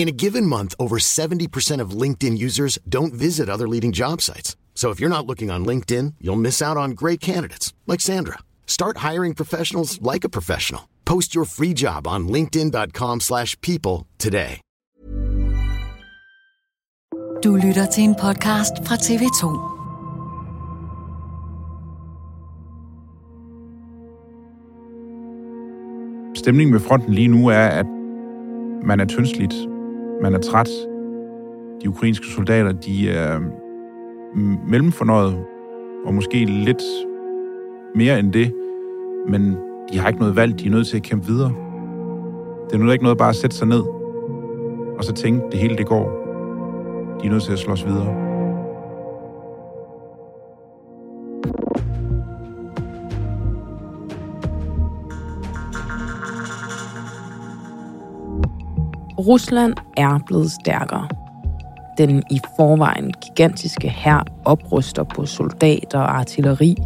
In a given month, over 70% of LinkedIn users don't visit other leading job sites. So if you're not looking on LinkedIn, you'll miss out on great candidates like Sandra. Start hiring professionals like a professional. Post your free job on linkedin.com/people slash people today. Du lytter til en podcast fra TV2. Stemningen ved fronten lige nu er, at man er tyndsligt, man er træt. De ukrainske soldater, de er mm, mellemfornøjet, og måske lidt mere end det, men de har ikke noget valg, de er nødt til at kæmpe videre. Det er nu ikke noget bare at sætte sig ned, og så tænke, det hele det går. De er nødt til at slås videre. Rusland er blevet stærkere. Den i forvejen gigantiske hær opruster på soldater og artilleri.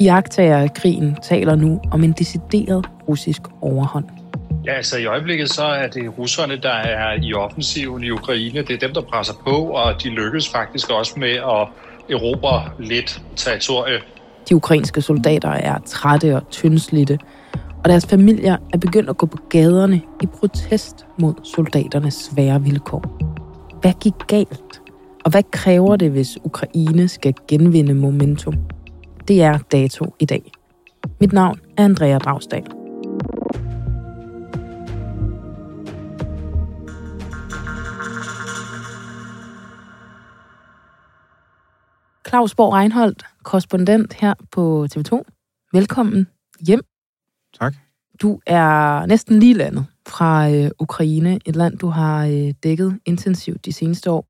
Iagtager af krigen taler nu om en decideret russisk overhånd. Ja, altså i øjeblikket så er det russerne, der er i offensiven i Ukraine. Det er dem, der presser på, og de lykkes faktisk også med at erobre lidt territorie. De ukrainske soldater er trætte og tyndslidte, og deres familier er begyndt at gå på gaderne i protest mod soldaternes svære vilkår. Hvad gik galt? Og hvad kræver det, hvis Ukraine skal genvinde momentum? Det er dato i dag. Mit navn er Andrea Dragsdal. Claus Borg Reinholdt, korrespondent her på TV2. Velkommen hjem. Du er næsten lige landet fra øh, Ukraine, et land, du har øh, dækket intensivt de seneste år.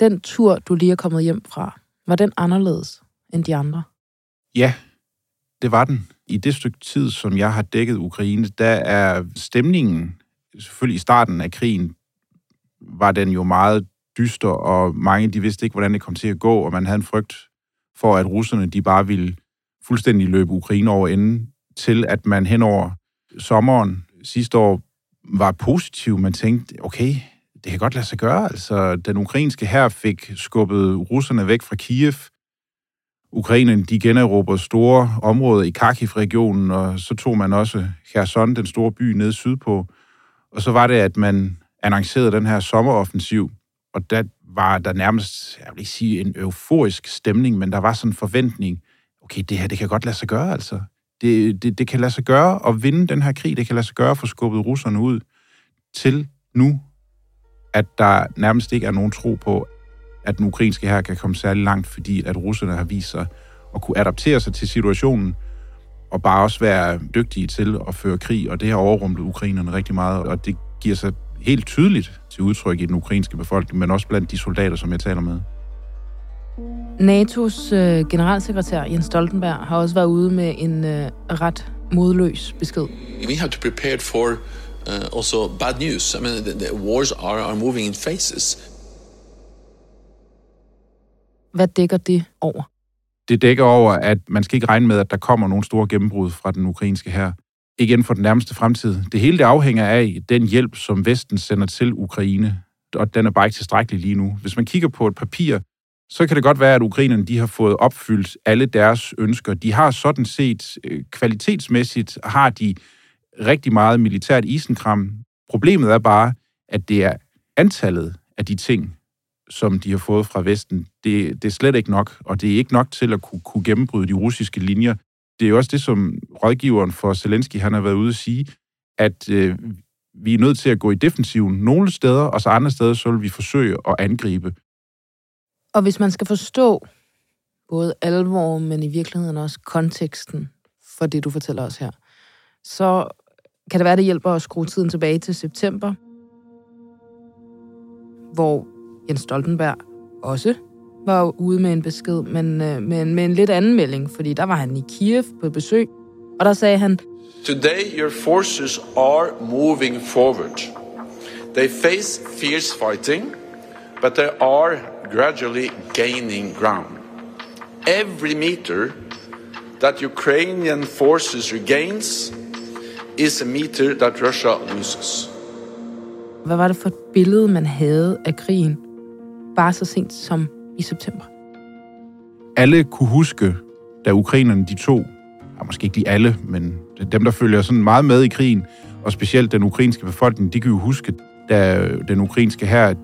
Den tur, du lige er kommet hjem fra, var den anderledes end de andre? Ja, det var den. I det stykke tid, som jeg har dækket Ukraine, der er stemningen, selvfølgelig i starten af krigen, var den jo meget dyster, og mange de vidste ikke, hvordan det kom til at gå, og man havde en frygt for, at russerne de bare ville fuldstændig løbe Ukraine over enden, til at man henover sommeren sidste år var positiv. Man tænkte, okay, det kan godt lade sig gøre. Altså, den ukrainske her fik skubbet russerne væk fra Kiev. Ukrainen, de generobrede store områder i Kharkiv-regionen, og så tog man også Kherson, den store by, nede sydpå. Og så var det, at man annoncerede den her sommeroffensiv, og der var der nærmest, jeg vil ikke sige en euforisk stemning, men der var sådan en forventning, okay, det her, det kan godt lade sig gøre, altså. Det, det, det kan lade sig gøre at vinde den her krig, det kan lade sig gøre at få skubbet russerne ud til nu, at der nærmest ikke er nogen tro på, at den ukrainske her kan komme særlig langt, fordi at russerne har vist sig at kunne adaptere sig til situationen, og bare også være dygtige til at føre krig, og det har overrumlet ukrainerne rigtig meget, og det giver sig helt tydeligt til udtryk i den ukrainske befolkning, men også blandt de soldater, som jeg taler med. NATO's øh, generalsekretær Jens Stoltenberg har også været ude med en øh, ret modløs besked. We have to prepare for uh, also bad news. I mean, the, the wars are, are moving in phases. Hvad dækker det over? Det dækker over, at man skal ikke regne med, at der kommer nogle store gennembrud fra den ukrainske her. Inden for den nærmeste fremtid. Det hele det afhænger af den hjælp, som Vesten sender til Ukraine, og den er bare ikke tilstrækkelig lige nu. Hvis man kigger på et papir, så kan det godt være, at ukrainerne de har fået opfyldt alle deres ønsker. De har sådan set øh, kvalitetsmæssigt har de rigtig meget militært isenkram. Problemet er bare, at det er antallet af de ting, som de har fået fra Vesten, det, det er slet ikke nok, og det er ikke nok til at kunne, kunne gennembryde de russiske linjer. Det er jo også det, som rådgiveren for Zelensky han har været ude at sige, at øh, vi er nødt til at gå i defensiven nogle steder, og så andre steder, så vil vi forsøge at angribe. Og hvis man skal forstå både alvor, men i virkeligheden også konteksten for det, du fortæller os her, så kan det være, det hjælper at skrue tiden tilbage til september, hvor Jens Stoltenberg også var ude med en besked, men øh, med, med en lidt anden melding, fordi der var han i Kiev på besøg, og der sagde han, Today your forces are moving forward. They face fierce fighting, but they are gradually gaining ground. Every meter that Ukrainian forces regains is a meter that Russia loses. Hvad var det for et billede, man havde af krigen, bare så sent som i september? Alle kunne huske, da ukrainerne de to, ja, måske ikke de alle, men dem, der følger sådan meget med i krigen, og specielt den ukrainske befolkning, de kan jo huske, da den ukrainske her,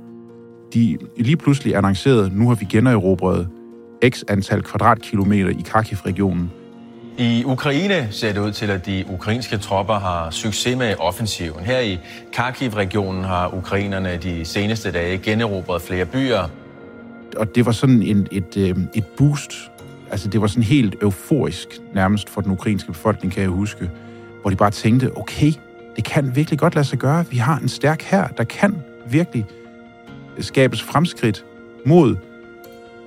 de lige pludselig annoncerede, nu har vi generobret x antal kvadratkilometer i Kharkiv-regionen. I Ukraine ser det ud til, at de ukrainske tropper har succes med offensiven. Her i Kharkiv-regionen har ukrainerne de seneste dage generobret flere byer. Og det var sådan en, et, øh, et boost. Altså det var sådan helt euforisk nærmest for den ukrainske befolkning, kan jeg huske. Hvor de bare tænkte, okay, det kan virkelig godt lade sig gøre. Vi har en stærk her, der kan virkelig skabes fremskridt mod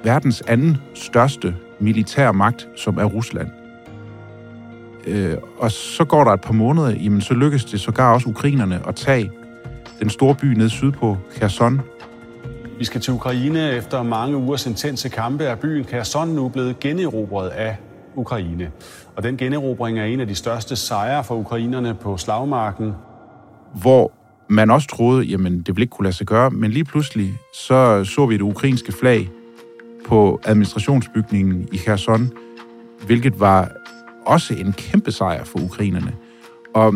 verdens anden største militære magt, som er Rusland. Øh, og så går der et par måneder, jamen så lykkes det sågar også ukrainerne at tage den store by ned sydpå, Kherson. Vi skal til Ukraine. Efter mange ugers intense kampe er byen Kherson nu blevet generobret af Ukraine. Og den generobring er en af de største sejre for ukrainerne på slagmarken. Hvor man også troede, jamen det ville ikke kunne lade sig gøre, men lige pludselig så så vi det ukrainske flag på administrationsbygningen i Kherson, hvilket var også en kæmpe sejr for ukrainerne. Og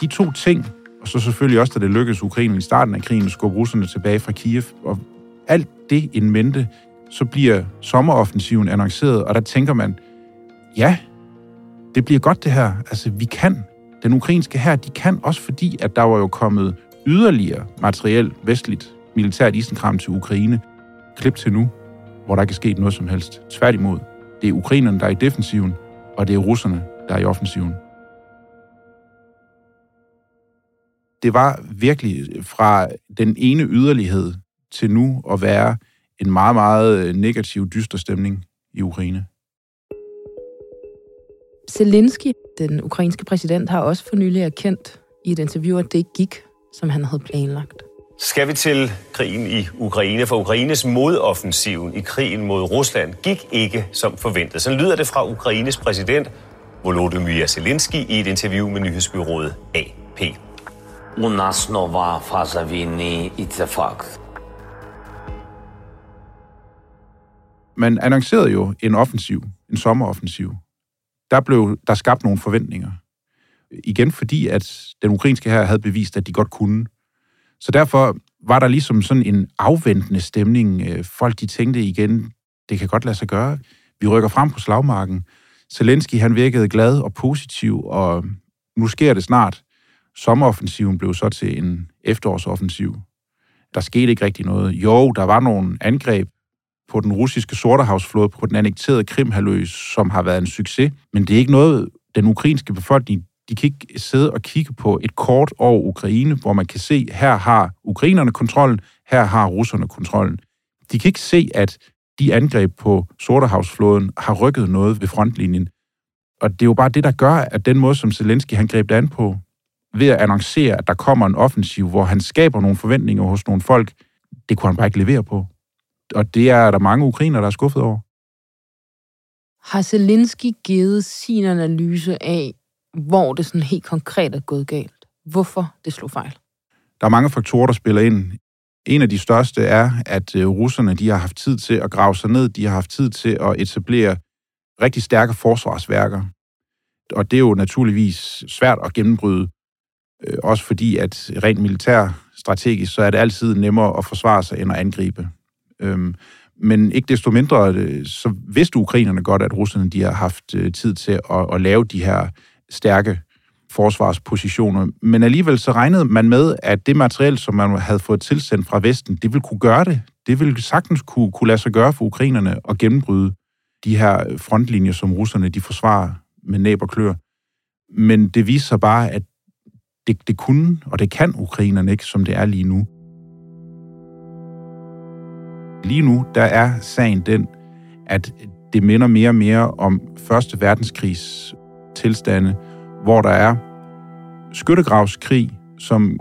de to ting, og så selvfølgelig også, da det lykkedes Ukraine i starten af krigen at skubbe russerne tilbage fra Kiev, og alt det en mente, så bliver sommeroffensiven annonceret, og der tænker man, ja, det bliver godt det her. Altså, vi kan. Den ukrainske her, de kan også fordi, at der var jo kommet yderligere materiel, vestligt, militært isenkram til Ukraine. Klip til nu, hvor der ikke er sket noget som helst. Tværtimod, det er ukrainerne, der er i defensiven, og det er russerne, der er i offensiven. Det var virkelig fra den ene yderlighed til nu at være en meget, meget øh, negativ, dyster stemning i Ukraine. Zelensky, den ukrainske præsident, har også for nylig erkendt i et interview, at det ikke gik, som han havde planlagt. Skal vi til krigen i Ukraine, for Ukraines modoffensiven i krigen mod Rusland gik ikke som forventet. Så lyder det fra Ukraines præsident Volodymyr Zelensky i et interview med nyhedsbyrået AP. У нас нова фаза війни, і це факт. Man annoncerede jo en offensiv, en sommeroffensiv. der blev der skabt nogle forventninger. Igen fordi, at den ukrainske her havde bevist, at de godt kunne. Så derfor var der ligesom sådan en afventende stemning. Øh, folk de tænkte igen, det kan godt lade sig gøre. Vi rykker frem på slagmarken. Zelensky han virkede glad og positiv, og nu sker det snart. Sommeroffensiven blev så til en efterårsoffensiv. Der skete ikke rigtig noget. Jo, der var nogle angreb på den russiske Sortehavsflåde, på den annekterede Krimhalø, som har været en succes, men det er ikke noget, den ukrainske befolkning de kan ikke sidde og kigge på et kort over Ukraine, hvor man kan se, her har ukrainerne kontrollen, her har russerne kontrollen. De kan ikke se, at de angreb på Sortehavsflåden har rykket noget ved frontlinjen. Og det er jo bare det, der gør, at den måde, som Zelensky han greb det an på, ved at annoncere, at der kommer en offensiv, hvor han skaber nogle forventninger hos nogle folk, det kunne han bare ikke levere på. Og det er der mange ukrainer, der er skuffet over. Har Zelensky givet sin analyse af, hvor det sådan helt konkret er gået galt? Hvorfor det slog fejl? Der er mange faktorer, der spiller ind. En af de største er, at øh, russerne de har haft tid til at grave sig ned. De har haft tid til at etablere rigtig stærke forsvarsværker. Og det er jo naturligvis svært at gennembryde. Øh, også fordi, at rent militær strategisk, så er det altid nemmere at forsvare sig end at angribe. Øhm, men ikke desto mindre, øh, så vidste ukrainerne godt, at russerne de har haft øh, tid til at, at lave de her stærke forsvarspositioner. Men alligevel så regnede man med, at det materiel, som man havde fået tilsendt fra Vesten, det ville kunne gøre det. Det ville sagtens kunne, kunne lade sig gøre for ukrainerne at gennembryde de her frontlinjer, som russerne de forsvarer med næb og klør. Men det viser sig bare, at det, det kunne, og det kan ukrainerne ikke, som det er lige nu. Lige nu, der er sagen den, at det minder mere og mere om Første Verdenskrigs tilstande, hvor der er skyttegravskrig, som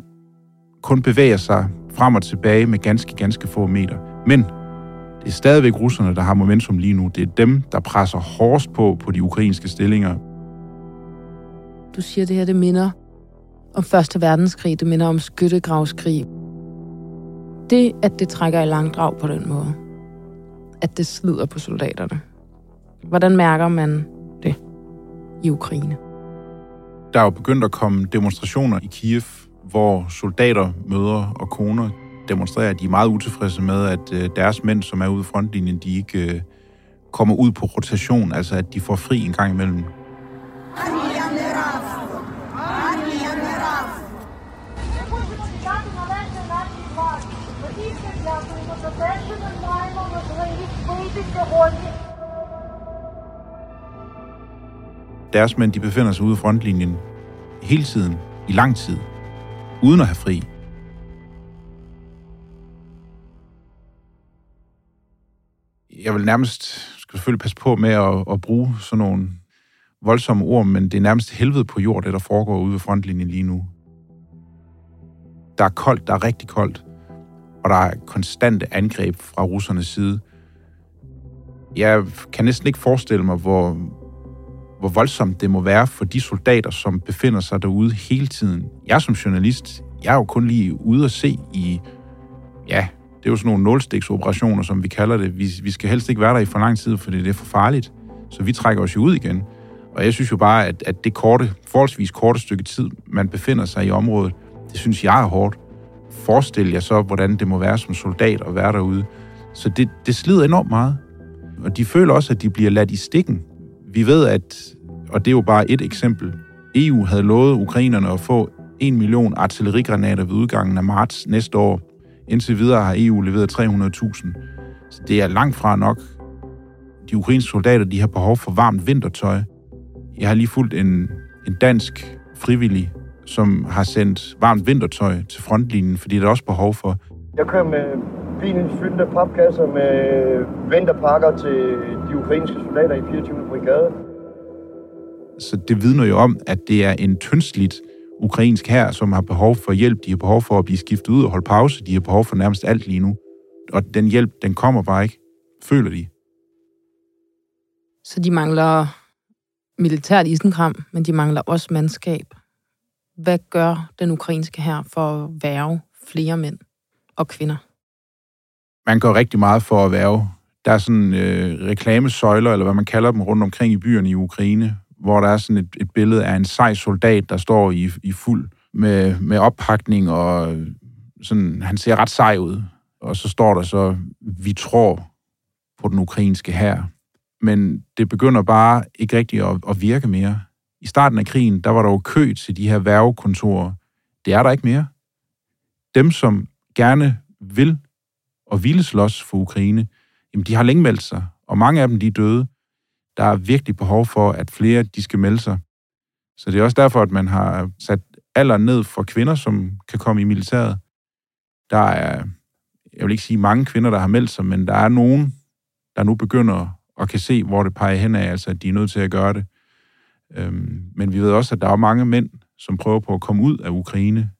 kun bevæger sig frem og tilbage med ganske, ganske få meter. Men det er stadigvæk russerne, der har momentum lige nu. Det er dem, der presser hårdest på på de ukrainske stillinger. Du siger, det her det minder om Første Verdenskrig, det minder om skyttegravskrig. Det, at det trækker i langdrag på den måde, at det slider på soldaterne. Hvordan mærker man det i Ukraine? Der er jo begyndt at komme demonstrationer i Kiev, hvor soldater, mødre og koner demonstrerer, at de er meget utilfredse med, at øh, deres mænd, som er ude i frontlinjen, de ikke øh, kommer ud på rotation, altså at de får fri en gang imellem. Deres mænd, de befinder sig ude i frontlinjen hele tiden, i lang tid, uden at have fri. Jeg vil nærmest, skal selvfølgelig passe på med at, at bruge sådan nogle voldsomme ord, men det er nærmest helvede på jord, det der foregår ude ved frontlinjen lige nu. Der er koldt, der er rigtig koldt, og der er konstante angreb fra russernes side. Jeg kan næsten ikke forestille mig, hvor, hvor voldsomt det må være for de soldater, som befinder sig derude hele tiden. Jeg som journalist, jeg er jo kun lige ude at se i, ja, det er jo sådan nogle nulstiksoperationer, som vi kalder det. Vi, vi skal helst ikke være der i for lang tid, fordi det er for farligt. Så vi trækker os jo ud igen. Og jeg synes jo bare, at, at det korte, forholdsvis korte stykke tid, man befinder sig i området, det synes jeg er hårdt. Forestil jer så, hvordan det må være som soldat at være derude. Så det, det slider enormt meget. Og de føler også, at de bliver ladt i stikken. Vi ved, at, og det er jo bare et eksempel, EU havde lovet ukrainerne at få 1 million artillerigranater ved udgangen af marts næste år. Indtil videre har EU leveret 300.000. Så det er langt fra nok. De ukrainske soldater de har behov for varmt vintertøj. Jeg har lige fulgt en, en dansk frivillig, som har sendt varmt vintertøj til frontlinjen, fordi der er også behov for. Jeg kører med bilen fyldte papkasser med vinterpakker til de ukrainske soldater i 24. brigade. Så det vidner jo om, at det er en tyndsligt ukrainsk her, som har behov for hjælp. De har behov for at blive skiftet ud og holde pause. De har behov for nærmest alt lige nu. Og den hjælp, den kommer bare ikke, føler de. Så de mangler militært isenkram, men de mangler også mandskab. Hvad gør den ukrainske her for at værve flere mænd og kvinder? Man gør rigtig meget for at værve. Der er sådan øh, reklamesøjler, eller hvad man kalder dem, rundt omkring i byerne i Ukraine, hvor der er sådan et, et billede af en sej soldat, der står i, i fuld med, med oppakning, og sådan, han ser ret sej ud. Og så står der så, vi tror på den ukrainske her. Men det begynder bare ikke rigtigt at, at virke mere. I starten af krigen, der var der jo kø til de her værvekontorer. Det er der ikke mere. Dem, som gerne vil og ville slås for Ukraine, jamen de har længe meldt sig, og mange af dem de er døde. Der er virkelig behov for, at flere de skal melde sig. Så det er også derfor, at man har sat alder ned for kvinder, som kan komme i militæret. Der er, jeg vil ikke sige mange kvinder, der har meldt sig, men der er nogen, der nu begynder at kan se, hvor det peger hen af, altså at de er nødt til at gøre det. Øhm, men vi ved også, at der er mange mænd, som prøver på at komme ud af Ukraine.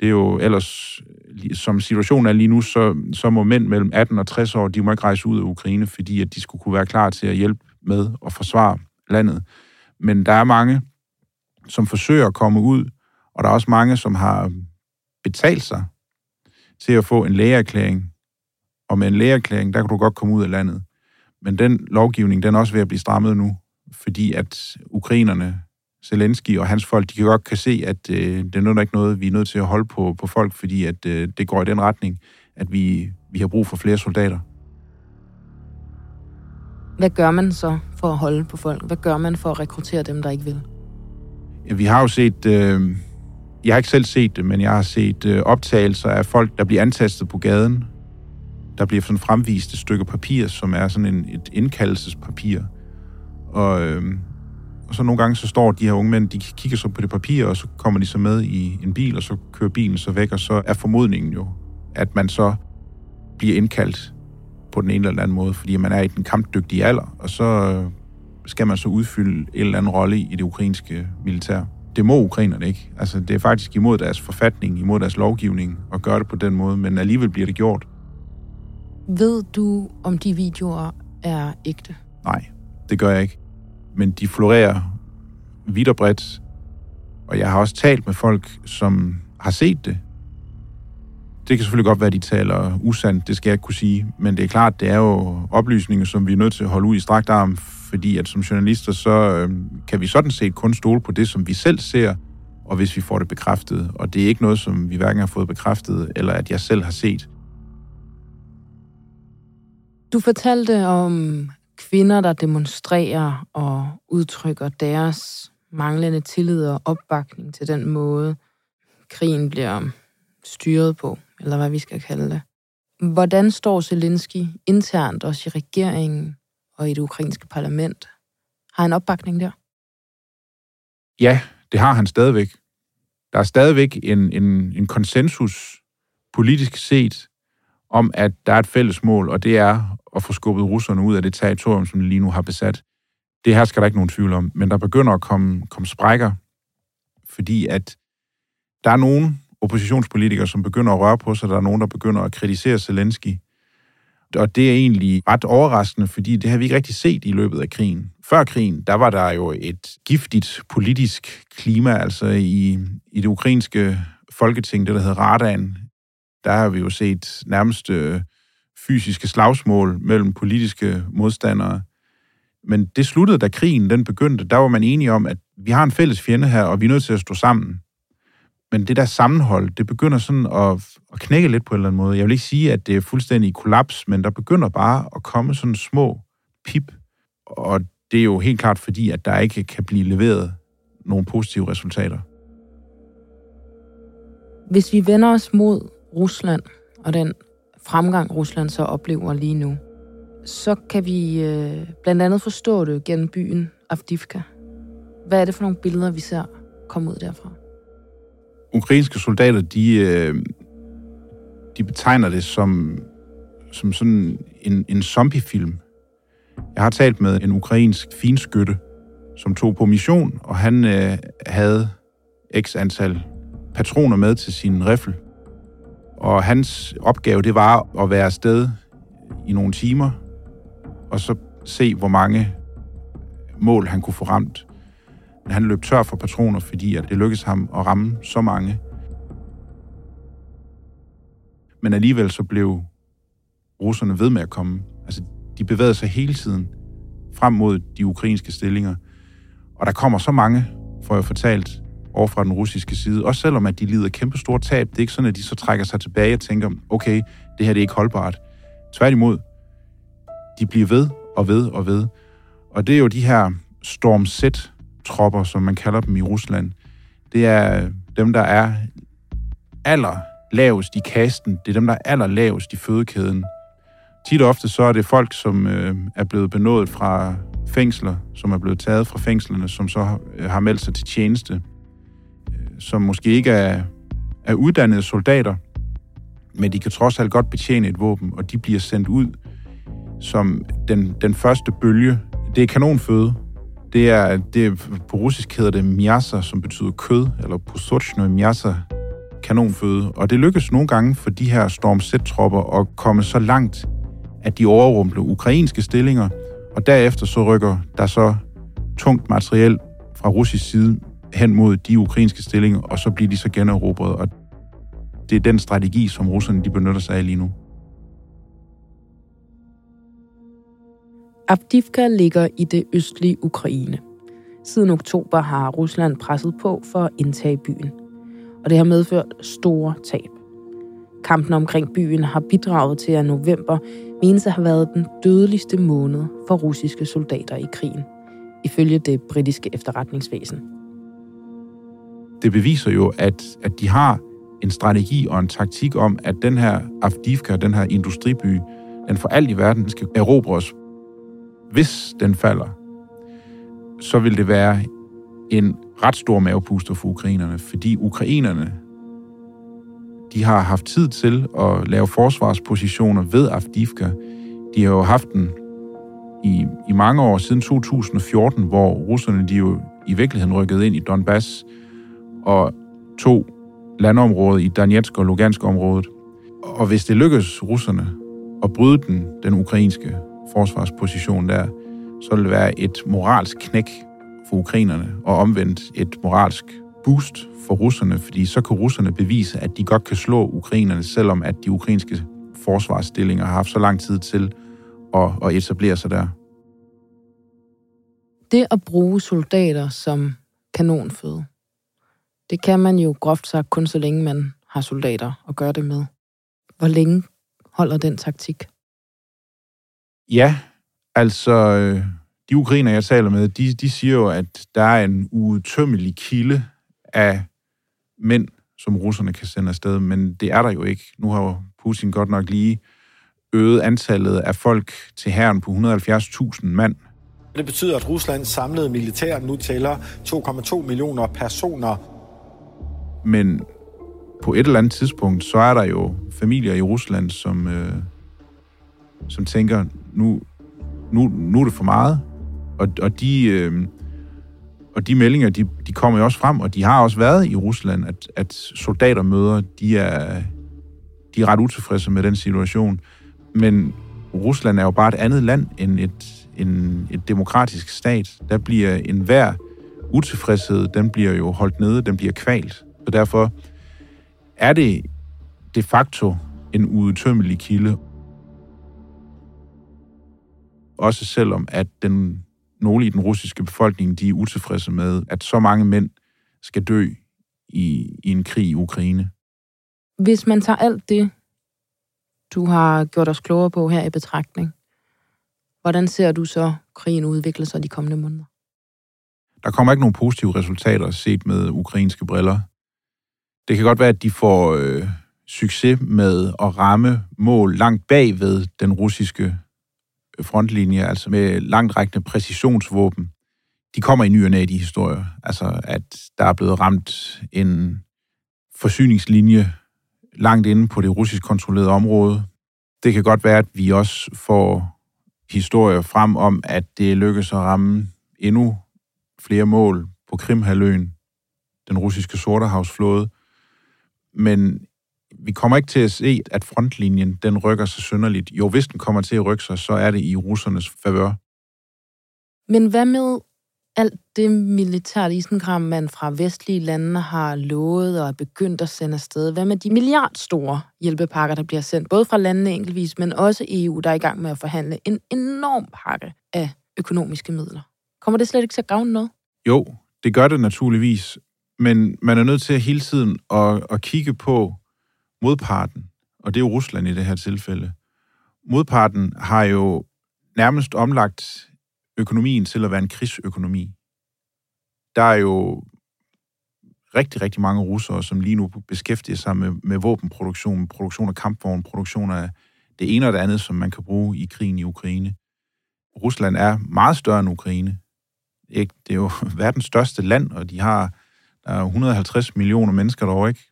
Det er jo ellers, som situationen er lige nu, så, så må mænd mellem 18 og 60 år, de må ikke rejse ud af Ukraine, fordi at de skulle kunne være klar til at hjælpe med at forsvare landet. Men der er mange, som forsøger at komme ud, og der er også mange, som har betalt sig til at få en lægeerklæring. Og med en lægeerklæring, der kan du godt komme ud af landet. Men den lovgivning, den er også ved at blive strammet nu, fordi at ukrainerne Zelensky og hans folk, de kan godt kan se, at øh, det er ikke noget, vi er nødt til at holde på, på folk, fordi at øh, det går i den retning, at vi, vi har brug for flere soldater. Hvad gør man så for at holde på folk? Hvad gør man for at rekruttere dem, der ikke vil? Ja, vi har jo set, øh, jeg har ikke selv set det, men jeg har set øh, optagelser af folk, der bliver antastet på gaden. Der bliver sådan fremvist et stykke papir, som er sådan en, et indkaldelsespapir. Og, øh, og så nogle gange så står de her unge mænd, de kigger så på det papir, og så kommer de så med i en bil, og så kører bilen så væk, og så er formodningen jo, at man så bliver indkaldt på den ene eller anden måde, fordi man er i den kampdygtige alder, og så øh, skal man så udfylde en eller anden rolle i det ukrainske militær. Det må ukrainerne ikke. Altså, det er faktisk imod deres forfatning, imod deres lovgivning at gøre det på den måde, men alligevel bliver det gjort. Ved du, om de videoer er ægte? Nej, det gør jeg ikke. Men de florerer vidt og bredt, og jeg har også talt med folk, som har set det, det kan selvfølgelig godt være, at de taler usandt, det skal jeg ikke kunne sige, men det er klart, det er jo oplysninger, som vi er nødt til at holde ud i strakt arm, fordi at som journalister, så øh, kan vi sådan set kun stole på det, som vi selv ser, og hvis vi får det bekræftet. Og det er ikke noget, som vi hverken har fået bekræftet, eller at jeg selv har set. Du fortalte om kvinder, der demonstrerer og udtrykker deres manglende tillid og opbakning til den måde, krigen bliver styret på eller hvad vi skal kalde det. Hvordan står Zelensky internt også i regeringen og i det ukrainske parlament? Har han opbakning der? Ja, det har han stadigvæk. Der er stadigvæk en, en, en konsensus politisk set om, at der er et fælles mål, og det er at få skubbet russerne ud af det territorium, som de lige nu har besat. Det her skal der ikke nogen tvivl om, men der begynder at komme, komme sprækker, fordi at der er nogen, oppositionspolitikere, som begynder at røre på sig. Der er nogen, der begynder at kritisere Zelensky. Og det er egentlig ret overraskende, fordi det har vi ikke rigtig set i løbet af krigen. Før krigen, der var der jo et giftigt politisk klima, altså i, i det ukrainske folketing, det der hedder Radan. Der har vi jo set nærmest øh, fysiske slagsmål mellem politiske modstandere. Men det sluttede, da krigen den begyndte. Der var man enige om, at vi har en fælles fjende her, og vi er nødt til at stå sammen. Men det der sammenhold, det begynder sådan at, at knække lidt på en eller anden måde. Jeg vil ikke sige, at det er fuldstændig kollaps, men der begynder bare at komme sådan små pip. Og det er jo helt klart fordi, at der ikke kan blive leveret nogle positive resultater. Hvis vi vender os mod Rusland og den fremgang, Rusland så oplever lige nu, så kan vi øh, blandt andet forstå det gennem byen Avdivka. Hvad er det for nogle billeder, vi ser komme ud derfra? ukrainske soldater, de, øh, de betegner det som, som sådan en, en zombiefilm. Jeg har talt med en ukrainsk finskytte, som tog på mission, og han øh, havde x antal patroner med til sin riffel. Og hans opgave, det var at være afsted i nogle timer, og så se, hvor mange mål han kunne få ramt. Men han løb tør for patroner, fordi at det lykkedes ham at ramme så mange. Men alligevel så blev russerne ved med at komme. Altså, de bevægede sig hele tiden frem mod de ukrainske stillinger. Og der kommer så mange, får jeg fortalt, over fra den russiske side. Også selvom at de lider kæmpe store tab. Det er ikke sådan, at de så trækker sig tilbage og tænker, okay, det her det er ikke holdbart. Tværtimod, de bliver ved og ved og ved. Og det er jo de her Storm Z tropper, som man kalder dem i Rusland, det er dem, der er aller lavest i kasten. Det er dem, der er aller lavest i fødekæden. Tit og ofte så er det folk, som øh, er blevet benådet fra fængsler, som er blevet taget fra fængslerne, som så øh, har meldt sig til tjeneste, som måske ikke er, er uddannede soldater, men de kan trods alt godt betjene et våben, og de bliver sendt ud som den, den første bølge. Det er kanonføde, det er, det er, på russisk hedder det miasa, som betyder kød, eller posochno miasa, kanonføde. Og det lykkes nogle gange for de her Storm Z-tropper at komme så langt, at de overrumpler ukrainske stillinger, og derefter så rykker der så tungt materiel fra russisk side hen mod de ukrainske stillinger, og så bliver de så generobret. Og det er den strategi, som russerne de benytter sig af lige nu. Avdivka ligger i det østlige Ukraine. Siden oktober har Rusland presset på for at indtage byen, og det har medført store tab. Kampen omkring byen har bidraget til, at november menes at have været den dødeligste måned for russiske soldater i krigen, ifølge det britiske efterretningsvæsen. Det beviser jo, at, at de har en strategi og en taktik om, at den her Afdivka, den her industriby, den for alt i verden skal erobres. Hvis den falder, så vil det være en ret stor mavepuster for ukrainerne, fordi ukrainerne de har haft tid til at lave forsvarspositioner ved Afdivka. De har jo haft den i, i mange år, siden 2014, hvor russerne de jo i virkeligheden rykkede ind i Donbass og tog landområdet i Donetsk og Lugansk området. Og hvis det lykkes russerne at bryde den, den ukrainske forsvarsposition der, så vil det være et moralsk knæk for ukrainerne, og omvendt et moralsk boost for russerne, fordi så kan russerne bevise, at de godt kan slå ukrainerne, selvom at de ukrainske forsvarsstillinger har haft så lang tid til at, at etablere sig der. Det at bruge soldater som kanonføde, det kan man jo groft sagt kun så længe man har soldater at gøre det med. Hvor længe holder den taktik? Ja, altså øh, de ukrainer, jeg taler med, de, de siger jo, at der er en udtømmelig kilde af mænd, som russerne kan sende afsted, men det er der jo ikke. Nu har Putin godt nok lige øget antallet af folk til herren på 170.000 mand. Det betyder, at Ruslands samlede militær nu tæller 2,2 millioner personer. Men på et eller andet tidspunkt, så er der jo familier i Rusland, som, øh, som tænker, nu, nu, nu er det for meget. Og, og de... Øh, og de meldinger, de, de kommer jo også frem, og de har også været i Rusland, at, at soldatermøder, de er, de er ret utilfredse med den situation. Men Rusland er jo bare et andet land end et, en, et demokratisk stat. Der bliver enhver utilfredshed, den bliver jo holdt nede, den bliver kvalt. Så derfor er det de facto en uudtømmelig kilde. Også selvom at den nogle i den russiske befolkning, de er utilfredse med, at så mange mænd skal dø i, i en krig i Ukraine. Hvis man tager alt det, du har gjort os klogere på her i betragtning, hvordan ser du så krigen udvikle sig de kommende måneder? Der kommer ikke nogen positive resultater set med ukrainske briller. Det kan godt være, at de får øh, succes med at ramme mål langt bag ved den russiske øh, frontlinje, altså med langtrækkende præcisionsvåben, de kommer i ny og næ, de historier. Altså, at der er blevet ramt en forsyningslinje langt inde på det russisk kontrollerede område. Det kan godt være, at vi også får historier frem om, at det lykkes at ramme endnu flere mål på Krimhaløen, den russiske Sortehavsflåde. Men vi kommer ikke til at se, at frontlinjen den rykker sig synderligt. Jo, hvis den kommer til at rykke sig, så er det i russernes favør. Men hvad med alt det militært isenkram, man fra vestlige lande har lovet og er begyndt at sende afsted? Hvad med de milliardstore hjælpepakker, der bliver sendt, både fra landene enkeltvis, men også EU, der er i gang med at forhandle en enorm pakke af økonomiske midler? Kommer det slet ikke til at gavne noget? Jo, det gør det naturligvis, men man er nødt til hele tiden at, at kigge på, modparten, og det er jo Rusland i det her tilfælde, modparten har jo nærmest omlagt økonomien til at være en krigsøkonomi. Der er jo rigtig, rigtig mange russere, som lige nu beskæftiger sig med, med våbenproduktion, produktion af kampvogne, produktion af det ene og det andet, som man kan bruge i krigen i Ukraine. Rusland er meget større end Ukraine. Det er jo verdens største land, og de har der er 150 millioner mennesker derovre, ikke?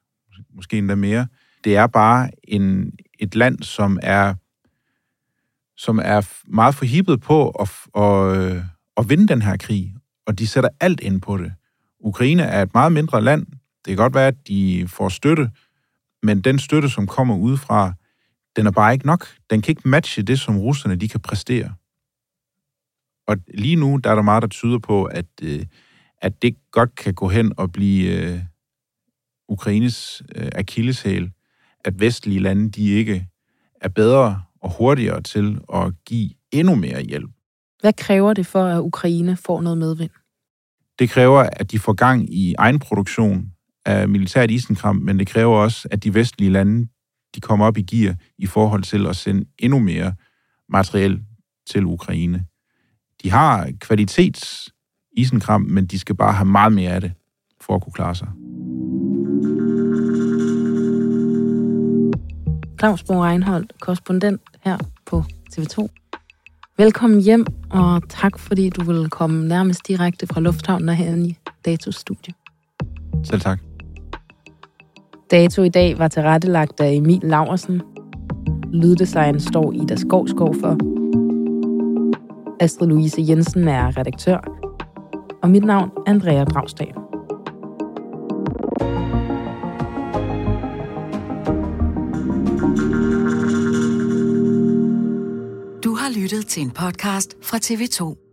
Måske endda mere. Det er bare en, et land, som er, som er meget forhibet på at, at, øh, at vinde den her krig, og de sætter alt ind på det. Ukraine er et meget mindre land. Det kan godt være, at de får støtte, men den støtte, som kommer udefra, den er bare ikke nok. Den kan ikke matche det, som russerne de kan præstere. Og lige nu, der er der meget, der tyder på, at, øh, at det godt kan gå hen og blive uh, Ukraines uh, akilleshæl at vestlige lande de ikke er bedre og hurtigere til at give endnu mere hjælp. Hvad kræver det for, at Ukraine får noget medvind? Det kræver, at de får gang i egen produktion af militært isenkram, men det kræver også, at de vestlige lande de kommer op i gear i forhold til at sende endnu mere materiel til Ukraine. De har kvalitets isenkram, men de skal bare have meget mere af det for at kunne klare sig. Claus Bo Reinholdt, korrespondent her på TV2. Velkommen hjem, og tak fordi du vil komme nærmest direkte fra lufthavnen og herinde i Datos studie. Selv tak. Dato i dag var tilrettelagt af Emil Laversen. Lyddesign står Ida Skovskov for. Astrid Louise Jensen er redaktør. Og mit navn er Andrea Dragstad. Du har lyttet til en podcast fra TV2.